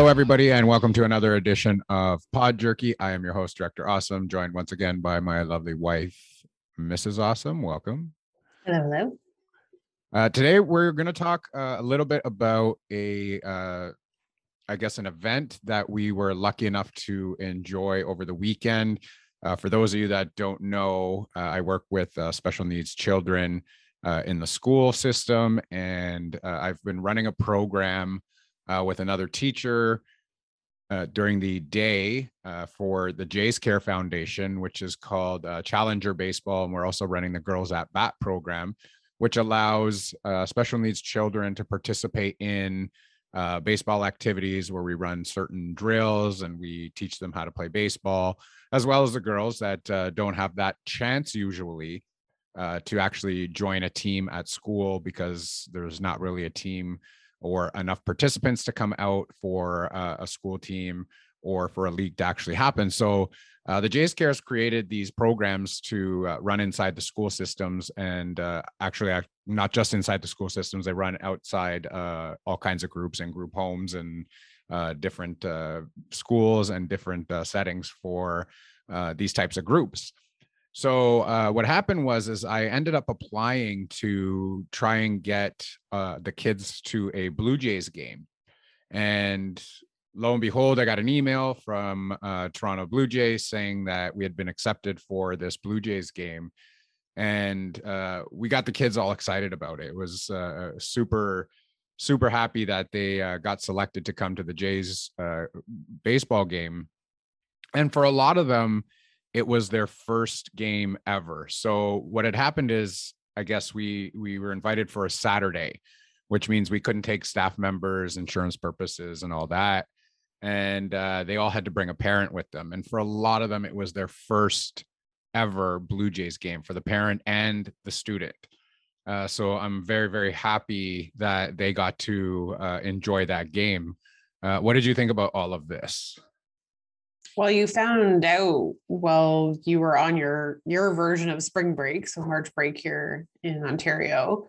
Hello, everybody, and welcome to another edition of Pod Jerky. I am your host, Director Awesome, joined once again by my lovely wife, Mrs. Awesome. Welcome. Hello, hello. Uh, today, we're going to talk uh, a little bit about a, uh, I guess, an event that we were lucky enough to enjoy over the weekend. Uh, for those of you that don't know, uh, I work with uh, special needs children uh, in the school system, and uh, I've been running a program uh, with another teacher uh, during the day uh, for the Jays Care Foundation, which is called uh, Challenger Baseball. And we're also running the Girls at Bat program, which allows uh, special needs children to participate in uh, baseball activities where we run certain drills and we teach them how to play baseball, as well as the girls that uh, don't have that chance usually to actually join a team at school because there's not really a team or enough participants to come out for uh, a school team or for a league to actually happen. So uh, the Jays Cares created these programs to uh, run inside the school systems and uh, actually not just inside the school systems, they run outside uh, all kinds of groups and group homes and uh, different schools and different settings for these types of groups. So uh, what happened was is I ended up applying to try and get uh, the kids to a Blue Jays game, and lo and behold, I got an email from uh, Toronto Blue Jays saying that we had been accepted for this Blue Jays game, and uh, we got the kids all excited about it. It was uh, super super happy that they uh, got selected to come to the Jays baseball game, and for a lot of them it was their first game ever. So what had happened is I guess we we were invited for a Saturday, which means we couldn't take staff members, insurance purposes, and all that. And uh, they all had to bring a parent with them. And for a lot of them, it was their first ever Blue Jays game for the parent and the student. Uh, so I'm very, very happy that they got to uh, enjoy that game. Uh, what did you think about all of this? Well, you found out while you were on your your version of spring break, so March break here in Ontario,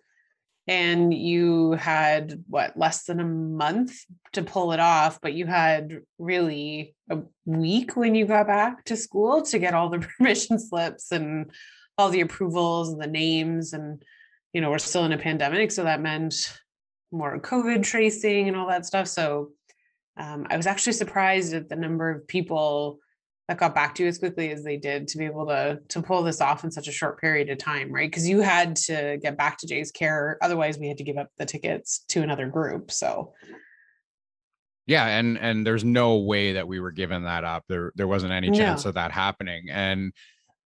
and you had what less than a month to pull it off, but you had really a week when you got back to school to get all the permission slips and all the approvals and the names and you know we're still in a pandemic so that meant more covid tracing and all that stuff. So um, I was actually surprised at the number of people that got back to you as quickly as they did to be able to to pull this off in such a short period of time, right? Because you had to get back to Jay's care, otherwise we had to give up the tickets to another group. So yeah, and and there's no way that we were giving that up. There there wasn't any chance no. of that happening. And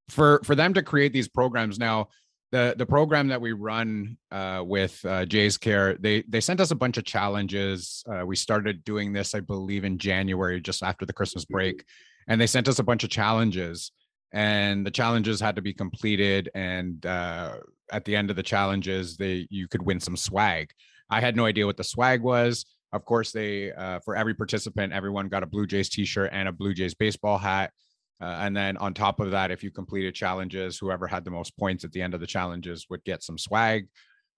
for for them to create these programs now, the the program that we run uh, with uh, Jay's Care, they they sent us a bunch of challenges. Uh, we started doing this, I believe, in January, just after the Christmas break, and they sent us a bunch of challenges. And the challenges had to be completed, and uh, at the end of the challenges, they you could win some swag. I had no idea what the swag was. Of course, they uh, for every participant, everyone got a Blue Jays T-shirt and a Blue Jays baseball hat. Uh, and then on top of that, if you completed challenges, whoever had the most points at the end of the challenges would get some swag.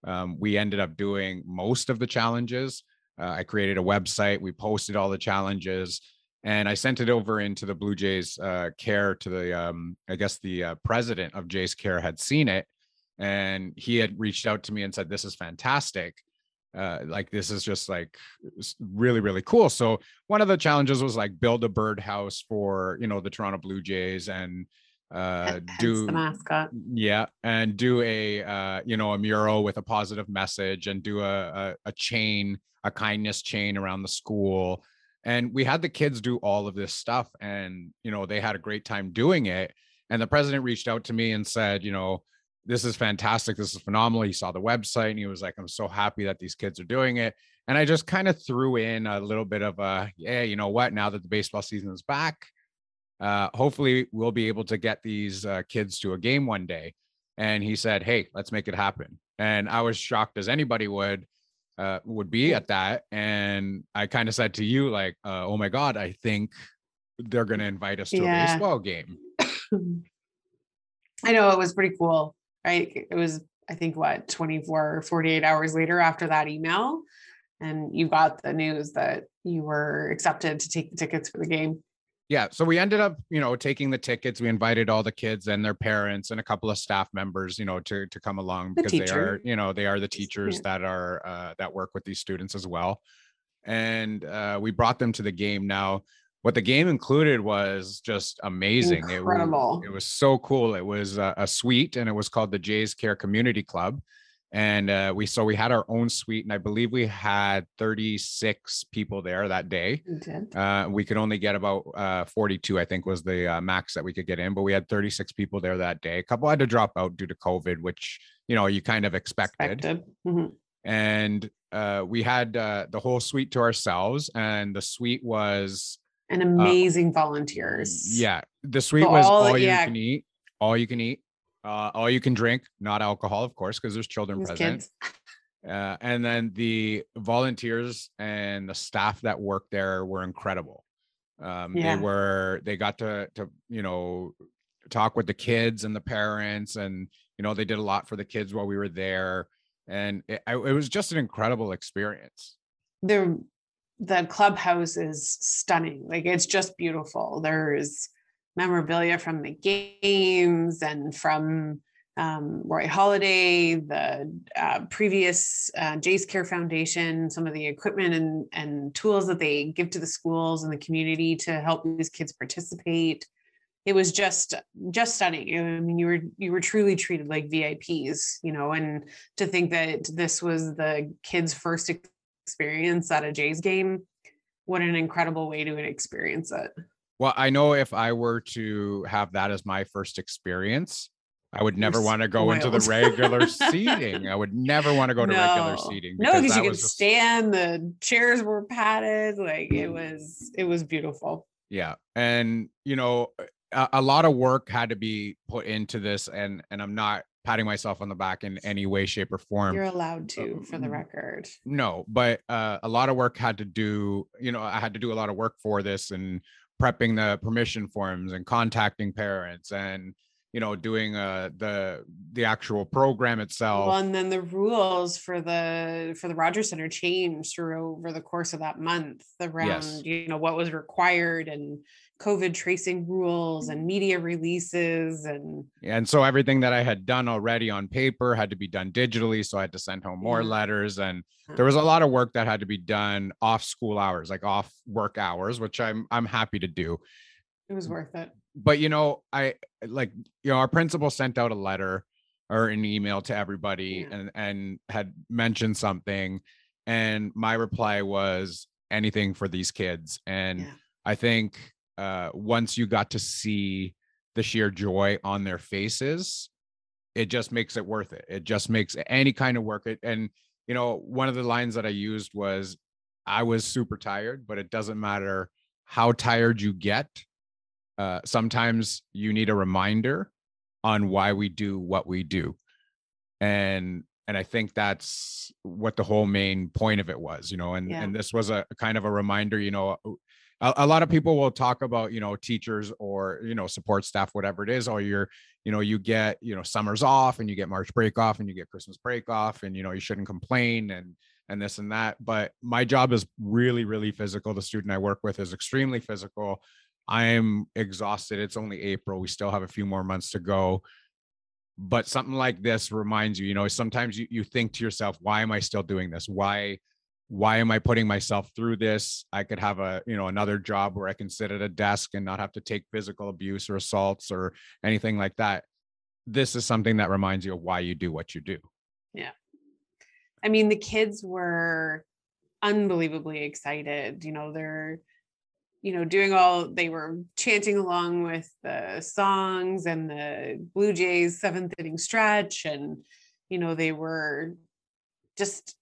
Um, we ended up doing most of the challenges. Uh, I created a website. We posted all the challenges, and I sent it over into the Blue Jays uh, care to the, um, I guess the uh, president of Jays Care had seen it, and he had reached out to me and said, "This is fantastic." Uh, like this is just like really really cool. So one of the challenges was like build a birdhouse for you know the toronto blue jays and uh do the mascot. Yeah and do a uh you know a mural with a positive message and do a, a, a chain a kindness chain around the school. And we had the kids do all of this stuff and you know they had a great time doing it. And the president reached out to me and said you know this is fantastic. This is phenomenal. He saw the website and he was like, I'm so happy that these kids are doing it. And I just kind of threw in a little bit of a, yeah, you know what? Now that the baseball season is back, uh, hopefully we'll be able to get these uh, kids to a game one day. And he said, Hey, let's make it happen. And I was shocked as anybody would, uh, would be at that. And I kind of said to you, like, uh, oh my God, I think they're going to invite us to yeah. a baseball game. I know it was pretty cool right? It was, I think, what, 24, 48 hours later after that email. And you got the news that you were accepted to take the tickets for the game yeah so we ended up you know taking the tickets we invited all the kids and their parents and a couple of staff members you know to to come along The because they are you know they are the Yeah. teachers that are uh, that work with these students as well and uh, we brought them to the game now what the game included was just amazing It wa- Incredible. it was, so cool it was a, a suite and it was called the jays care community club and uh, we so we had our own suite and i believe we had 36 people there that day did uh, we could only get about uh, 42, I think was the uh, max that we could get in, but we had 36 people there that day. A couple had to drop out due to COVID, which, you know, you kind of expected. expected Mhm. And uh, we had uh, the whole suite to ourselves, and the suite was, and amazing volunteers yeah, the suite So was all- all, you yeah. can eat, all you can eat, uh, all you can drink, not alcohol, of course, because there's children These present. Uh, and then the volunteers and the staff that worked there were incredible. Um, Yeah. They were they got to to you know talk with the kids and the parents, and you know they did a lot for the kids while we were there, and it, it was just an incredible experience. the the clubhouse is stunning like it's just beautiful there's memorabilia from the games and from um, Roy Halladay, the uh, previous uh, Jays Care Foundation, some of the equipment and, and tools that they give to the schools and the community to help these kids participate. It was just just stunning. I mean, you were you were truly treated like VIPs, you know, and to think that this was the kids' first experience at a Jays game, what an incredible way to experience it. Well, I know if I were to have that as my first experience, I would never want to go into the regular seating. I would never want to go to regular No. seating. No, because you could just- stand. The chairs were padded. Like it mm. was, it was beautiful. yeah and you know a, a lot of work had to be put into this and and i'm not patting myself on the back in any way shape or form You're allowed to, for the record. no but uh, a lot of work had to do you know i had to do a lot of work for this and prepping the permission forms and contacting parents and you know doing uh the the actual program itself Well, and then the rules for the for the Rogers Center changed through over the course of that month around you know what was required and COVID tracing rules and media releases and and so everything that i had done already on paper had to be done digitally so i had to send home more Yeah. letters and there was a lot of work that had to be done off school hours like off work hours which i'm i'm happy to do it was worth it. But you know i like you know our principal sent out a letter or an email to everybody Yeah. and and had mentioned something and my reply was anything for these kids and Yeah. i think uh once you got to see the sheer joy on their faces it just makes it worth it it just makes any kind of work it and you know one of the lines that i used was i was super tired but it doesn't matter how tired you get uh, sometimes you need a reminder on why we do what we do. And and i think that's what the whole main point of it was you know and Yeah. and this was a kind of a reminder you know a, a lot of people will talk about you know teachers or you know support staff whatever it is or you're you know you get you know summers off and you get march break off and you get christmas break off and you know you shouldn't complain and and this and that. But my job is really really physical. The student i work with is extremely physical i'm exhausted it's only april we still have a few more months to go but something like this reminds you you know sometimes you, you think to yourself why am i still doing this why why am i putting myself through this i could have a you know another job where i can sit at a desk and not have to take physical abuse or assaults or anything like that this is something that reminds you of why you do what you do Yeah. I mean, the kids were unbelievably excited. You know, they're, you know, doing all, they were chanting along with the songs and the Blue Jays seventh inning stretch. And, you know, they were just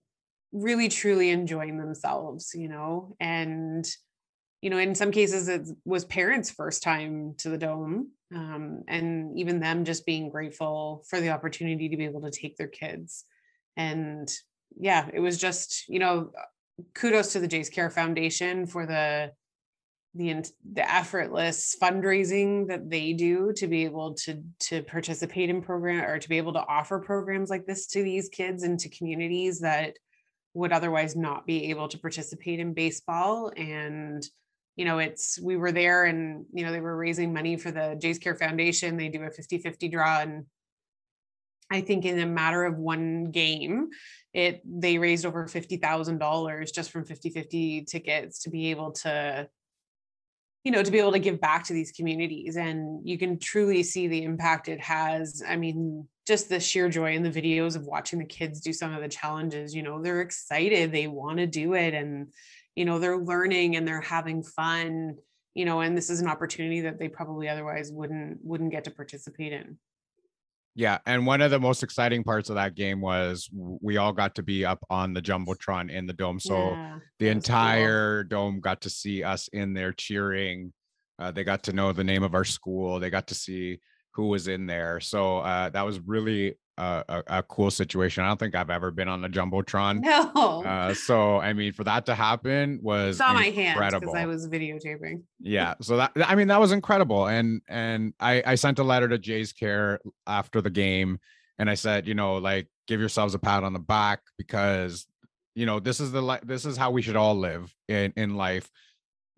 really, truly enjoying themselves, you know, and, you know, in some cases it was parents' first time to the dome. Um, and even them just being grateful for the opportunity to be able to take their kids and yeah it was just you know kudos to the jays care foundation for the the the effortless fundraising that they do to be able to to participate in program or to be able to offer programs like this to these kids and to communities that would otherwise not be able to participate in baseball. And you know it's we were there and you know they were raising money for the jays care foundation. They do a 50-50 draw. And i think in a matter of one game it they raised over $50000 just from 50-50 tickets to be able to you know to be able to give back to these communities and you can truly see the impact it has. I mean just the sheer joy in the videos of watching the kids do some of the challenges you know they're excited they want to do it and you know they're learning and they're having fun you know and this is an opportunity that they probably otherwise wouldn't wouldn't get to participate in yeah, and one of the most exciting parts of that game was we all got to be up on the jumbotron in the dome. So Yeah, the was cool. entire dome got to see us in there cheering. Uh, they got to know the name of our school. They got to see who was in there. So uh, that was really a, a, a cool situation. I don't think I've ever been on the jumbotron. no Uh, so I mean, for that to happen was saw my incredible. because i was videotaping yeah so that i mean that was incredible and and i i sent a letter to jay's care after the game and i said you know like give yourselves a pat on the back because you know this is the li- this is how we should all live in in life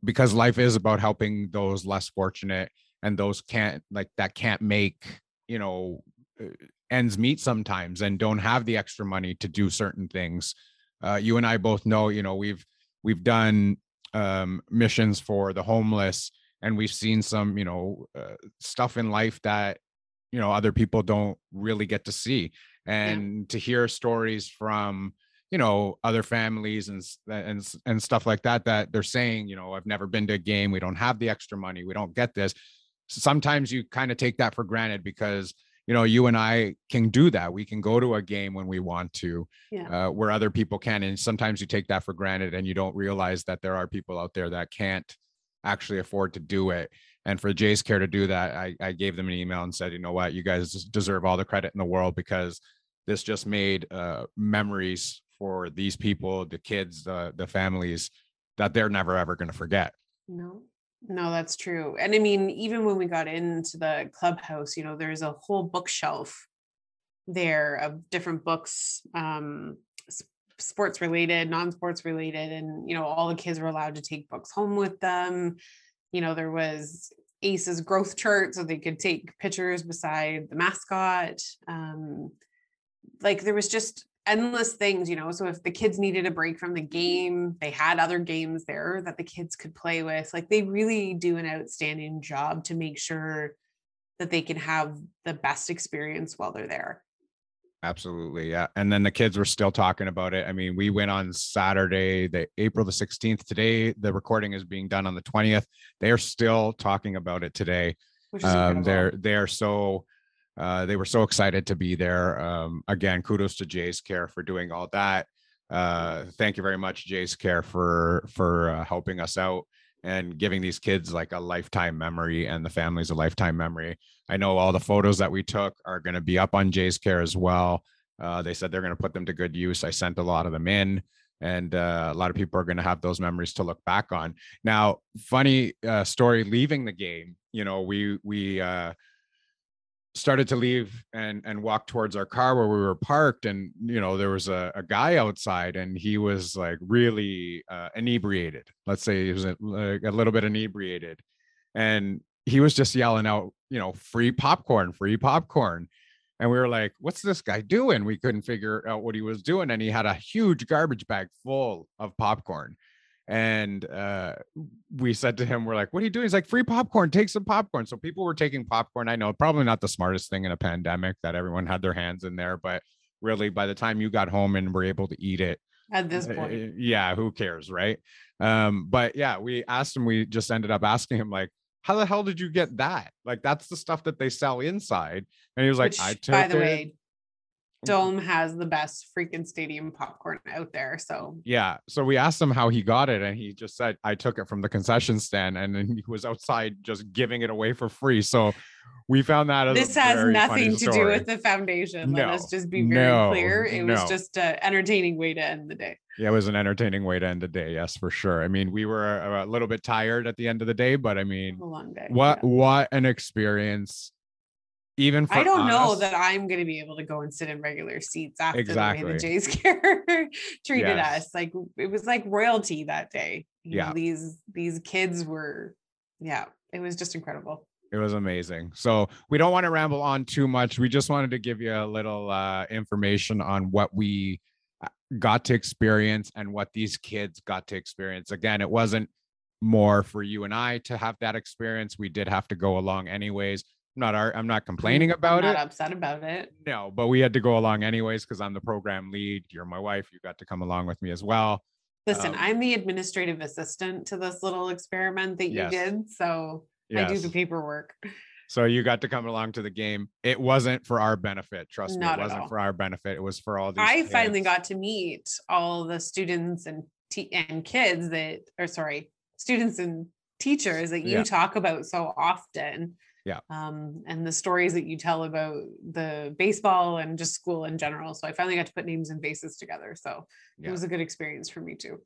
because life is about helping those less fortunate and those can't like that can't make you know uh, ends meet sometimes and don't have the extra money to do certain things. Uh, you and i both know you know we've we've done um, missions for the homeless and we've seen some you know uh, stuff in life that you know other people don't really get to see. And to hear stories from you know other families and and and stuff like that that they're saying you know I've never been to a game. We don't have the extra money. We don't get this. Sometimes you kind of take that for granted because you know you and I can do that we can go to a game when we want to yeah uh, where other people can. And sometimes you take that for granted and you don't realize that there are people out there that can't actually afford to do it. And for Jay's Care to do that, I, I gave them an email and said, you know what, you guys deserve all the credit in the world because this just made uh, memories for these people, the kids, the the families that they're never ever going to forget. No, no, that's true. And I mean, even when we got into the clubhouse, you know, there's a whole bookshelf there of different books, um, sports related, non sports related. And, you know, all the kids were allowed to take books home with them. You know, there was ACE's growth chart so they could take pictures beside the mascot. Um, like there was just endless things, you know. So if the kids needed a break from the game, they had other games there that the kids could play with. Like they really do an outstanding job to make sure that they can have the best experience while they're there. Absolutely. Yeah. And then the kids were still talking about it. I mean, we went on Saturday, the April the 16th. Today, the recording is being done on the 20th. They are still talking about it today. Which Um, they're they're so uh, they were so excited to be there. Um, again, kudos to Jay's Care for doing all that. Uh, thank you very much, Jay's Care, for for uh, helping us out and giving these kids like a lifetime memory and the families a lifetime memory. I know all the photos that we took are going to be up on Jay's Care as well. Uh, they said they're going to put them to good use. I sent a lot of them in, and uh, a lot of people are going to have those memories to look back on. Now, funny uh, story leaving the game. You know, we we uh, started to leave and and walk towards our car where we were parked, and you know there was a, a guy outside, and he was like really uh, inebriated. Let's say he was a, like a little bit inebriated, and he was just yelling out, you know, free popcorn, free popcorn. And we were like, what's this guy doing? We couldn't figure out what he was doing. And he had a huge garbage bag full of popcorn. And uh, we said to him, we're like, what are you doing? He's like, free popcorn, take some popcorn. So people were taking popcorn. I know probably not the smartest thing in a pandemic that everyone had their hands in there, but really by the time you got home and were able to eat it, At this uh, point, yeah, who cares, right? Um, but yeah, we asked him, we just ended up asking him, like, how the hell did you get that? Like, that's the stuff that they sell inside. And he was like, which, I took by the it. way, Mm-hmm. Dome has the best freaking stadium popcorn out there. So Yeah. So we asked him how he got it, and he just said, I took it from the concession stand, and then he was outside just giving it away for free. So we found that this has nothing to do with the foundation. Let us just be very no, clear. It was just an entertaining way to end the day. Yeah, it was an entertaining way to end the day. Yes, for sure. I mean, we were a, a little bit tired at the end of the day, but I mean, A long day. what yeah. what an experience even for I don't know that I'm going to be able to go and sit in regular seats after the way the Jays care treated Yes. us. Like it was like royalty that day. You know, Yeah. these these kids were, yeah, it was just incredible. It was amazing. So we don't want to ramble on too much. We just wanted to give you a little uh, information on what we uh, got to experience and what these kids got to experience. Again, it wasn't more for you and I to have that experience. We did have to go along anyways. I'm not ar- I'm not complaining I'm about not it. upset about it. No, but we had to go along anyways because I'm the program lead. You're my wife. You got to come along with me as well. Listen, Um, I'm the administrative assistant to this little experiment that you Yes. did, so I do the paperwork. So you got to come along to the game. It wasn't for our benefit. Trust Not me, it wasn't for our benefit. It was for all these. I finally got to meet all the students and te- and kids that, or sorry, students and teachers that you Yeah. talk about so often. Yeah. Um, and the stories that you tell about the baseball and just school in general. So I finally got to put names and faces together. So Yeah. it was a good experience for me too.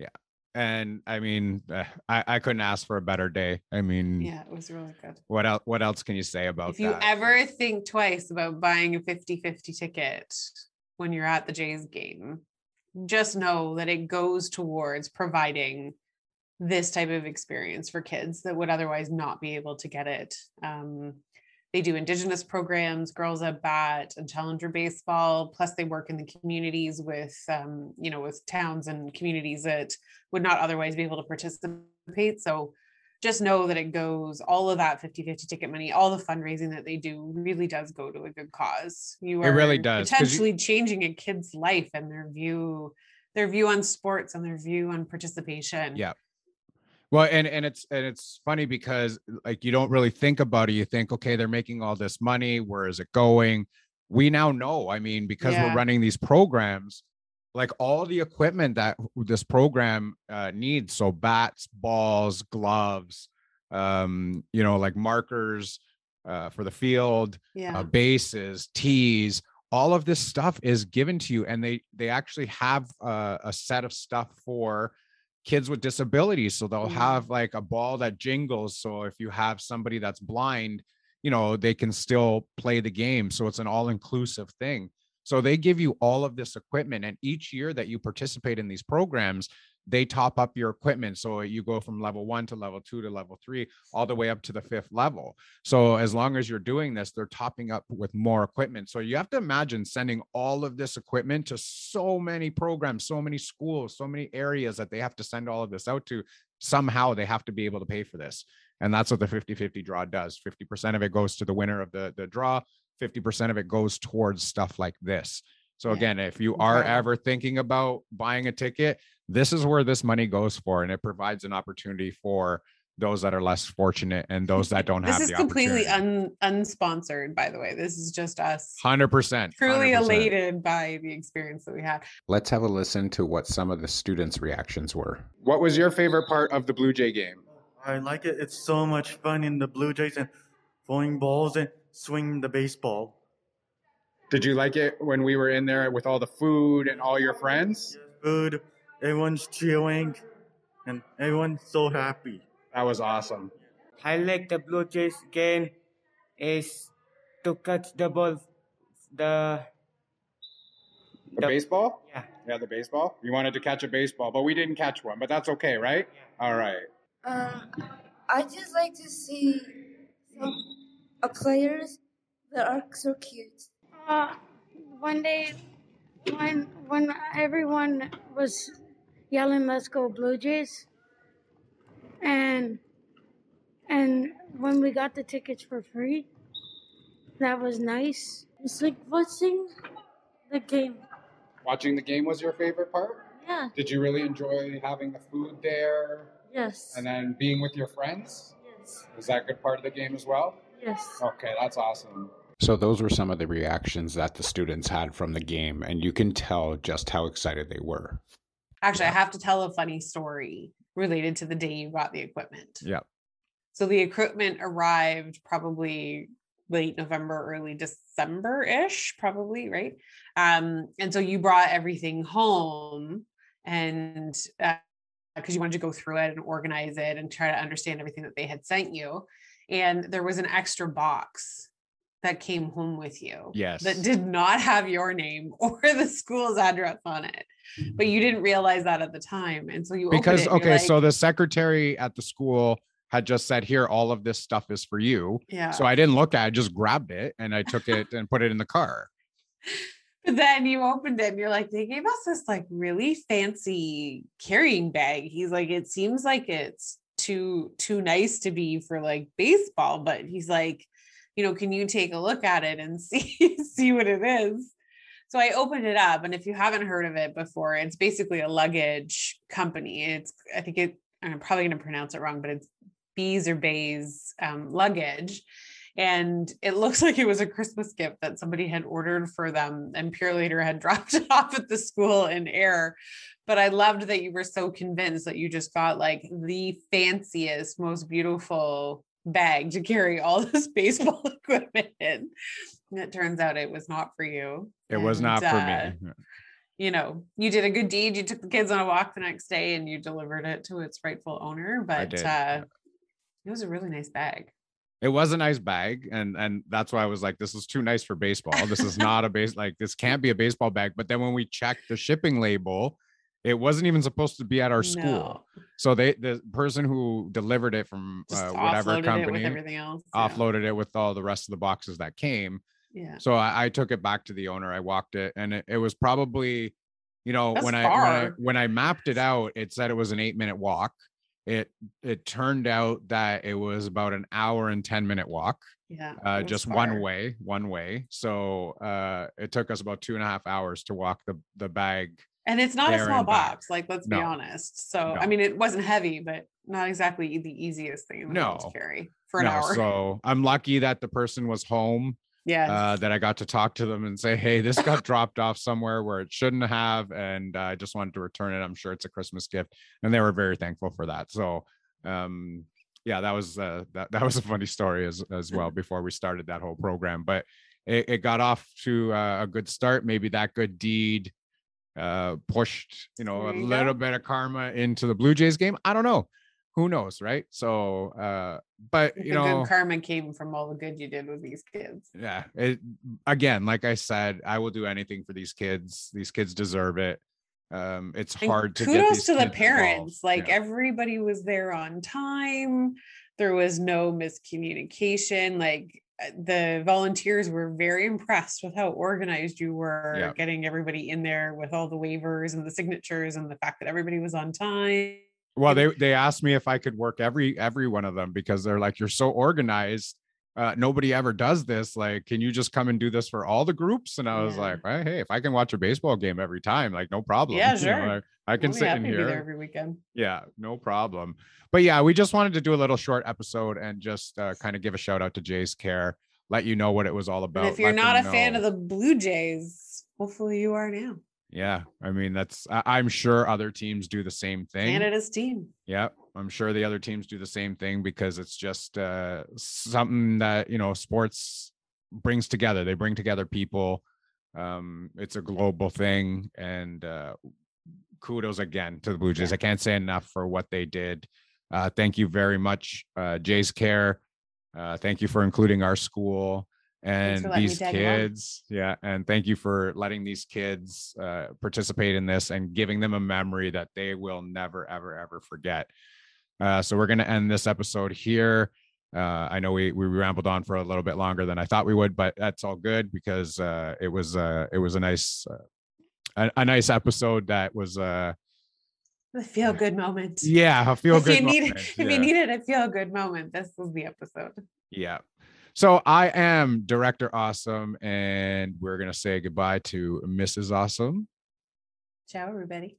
Yeah. And I mean, uh, I, I couldn't ask for a better day. I mean, Yeah, it was really good. what else? What else can you say about If you that? ever think twice about buying a 50 50 ticket when you're at the Jays game, just know that it goes towards providing this type of experience for kids that would otherwise not be able to get it. Um, they do indigenous programs, girls at bat and challenger baseball. Plus, they work in the communities with, um, you know, with towns and communities that would not otherwise be able to participate. So, just know that it goes all of that 50 50 ticket money all the fundraising that they do really does go to a good cause you are It really does, 'cause you- potentially changing a kid's life and their view their view on sports and their view on participation Yeah. Well, and and it's and it's funny because like you don't really think about it. You think, okay, they're making all this money. Where is it going? We now know. I mean, because Yeah. we're running these programs, like all the equipment that this program uh, needs. So bats, balls, gloves, um, you know, like markers uh, for the field, yeah uh, bases, tees, all of this stuff is given to you, and they they actually have uh, a set of stuff for kids with disabilities. So they'll Mhm. have like a ball that jingles. So if you have somebody that's blind, you know they can still play the game. So it's an all inclusive thing. So they give you all of this equipment, and each year that you participate in these programs, they top up your equipment. So you go from level one to level two to level three, all the way up to the fifth level. So as long as you're doing this, they're topping up with more equipment. So you have to imagine sending all of this equipment to so many programs, so many schools, so many areas that they have to send all of this out to. Somehow they have to be able to pay for this. And that's what the 50-50 draw does. 50% of it goes to the winner of the, the draw, 50% of it goes towards stuff like this. So again, if you are ever thinking about buying a ticket, this is where this money goes for, and it provides an opportunity for those that are less fortunate and those that don't this have is the completely opportunity. un unsponsored by the way this is just us Hundred percent. truly elated by the experience that we had Let's have a listen to what some of the students' reactions were. What was your favorite part of the Blue Jay game? I like it. It's so much fun in the Blue Jays and throwing balls and swinging the baseball. Did you like it when we were in there with all the food and all your friends? Food, everyone's cheering, and everyone's so happy. That was awesome. I like the Blue Jays game is to catch the ball. The The The- baseball? yeah, Yeah, the baseball. You wanted to catch a baseball, but we didn't catch one. But that's okay, right? Yeah. All right. Um, I just like to see some uh, players that are so cute. Uh, one day, when when everyone was yelling "Let's go Blue Jays," and and when we got the tickets for free, that was nice. It's like watching the game. Watching the game was your favorite part? Yeah. Did you really enjoy having the food there Yes. and then being with your friends? yes. Was that a good part of the game as well? Yes. Okay, that's awesome. So those were some of the reactions that the students had from the game, and you can tell just how excited they were. Actually i have to tell a funny story related to the day you got the equipment Yeah. So the equipment arrived probably late November, early December ish, probably, right? Um, and so you brought everything home and because you wanted to go through it and organize it and try to understand everything that they had sent you. And there was an extra box that came home with you Yes. that did not have your name or the school's address on it. But you didn't realize that at the time. And so you opened because okay, like, so the secretary at the school had just said, "Here, all of this stuff is for you." yeah. So I didn't look at it, I just grabbed it and I took it and put it in the car. But then you opened it and you're like, they gave us this like really fancy carrying bag. He's like, it seems like it's too too nice to be for like baseball, but he's like, you know, can you take a look at it and see see what it is? So I opened it up, and if you haven't heard of it before, it's basically a luggage company. It's I think it I'm probably going to pronounce it wrong, but it's Bees or Bays um, luggage and it looks like it was a Christmas gift that somebody had ordered for them and Purolator had dropped it off at the school in air. But I loved that you were so convinced that you just got like the fanciest, most beautiful bag to carry all this baseball equipment in. And it turns out it was not for you. It was not for uh, me. You know, you did a good deed. You took the kids on a walk the next day and you delivered it to its rightful owner. But uh, yeah. it was a really nice bag. It was a nice bag, and and that's why I was like, "This is too nice for baseball. This is not a base like this can't be a baseball bag." But then when we checked the shipping label, it wasn't even supposed to be at our school. No. So they the person who delivered it from uh, whatever it company with everything else. yeah. offloaded it with all the rest of the boxes that came. Yeah. So I, I took it back to the owner. I walked it, and it, it was probably, you know, when I, when I when I mapped it out, it said it was an eight minute walk. It it turned out that it was about an hour and ten minute walk, Yeah. uh, it just one way, one way. So uh, it took us about two and a half hours to walk the the bag. And it's not a small and back. box, like let's No. be honest. So I mean it wasn't heavy, but not exactly the easiest thing in the world No. to carry for an No, hour. so I'm lucky that the person was home yeah. uh, that I got to talk to them and say, hey, this got dropped off somewhere where it shouldn't have. And uh, I just wanted to return it. I'm sure it's a Christmas gift. And they were very thankful for that. So, um, yeah, that was uh, that, that was a funny story as, as well before we started that whole program. But it, it got off to uh, a good start. Maybe that good deed uh, pushed, you know, a little go. bit of karma into the Blue Jays game. I don't know. Who knows, right? So, uh, but the you know, good karma came from all the good you did with these kids. yeah it again like i said i will do anything for these kids these kids deserve it um it's And hard to get kudos to the parents. involved. Like Yeah. everybody was there on time. There was no miscommunication. Like Uh, the volunteers were very impressed with how organized you were Yeah. getting everybody in there with all the waivers and the signatures and the fact that everybody was on time. well they they asked me if i could work every every one of them because they're like you're so organized uh, nobody ever does this like can you just come and do this for all the groups and i was Yeah. like well, hey if i can watch a baseball game every time like no problem Yeah, You know, sure. like, i can We'll sit in happy to be there here every weekend. yeah no problem but yeah we just wanted to do a little short episode and just uh, kind of give a shout out to jay's care let you know what it was all about And if you're not a them fan of the Blue Jays, hopefully you are now. Yeah, I mean that's I, I'm sure other teams do the same thing. Canada's team. Yeah, I'm sure the other teams do the same thing because it's just uh, something that you know sports brings together. They bring together people. Um, it's a global thing, and uh, kudos again to the Blue Jays. I can't say enough for what they did. Uh, thank you very much, uh, Jays Care. Uh, thank you for including our school and for letting me these kids. Yeah, and thank you for letting these kids uh, participate in this and giving them a memory that they will never, ever, ever forget. Uh, so we're going to end this episode here. Uh, I know we we rambled on for a little bit longer than I thought we would, but that's all good because uh, it was uh, it was a nice uh, a, a nice episode that was uh The feel good moment. yeah a feel if good you need moment, if yeah. you needed a feel good moment, this was the episode. Yeah. So I am Director Awesome, and we're gonna say goodbye to Mrs. Awesome. Ciao, everybody.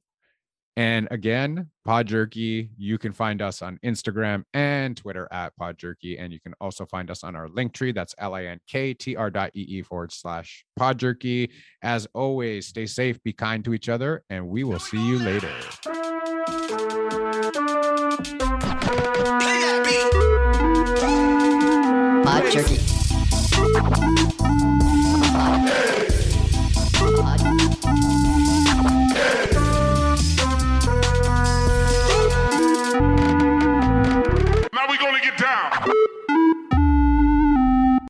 And again, Pod Jerky. You can find us on Instagram and Twitter at Pod Jerky, and you can also find us on our link tree. That's l i n k t r dot e e forward slash Pod Jerky. As always, stay safe, be kind to each other, and we will see you later.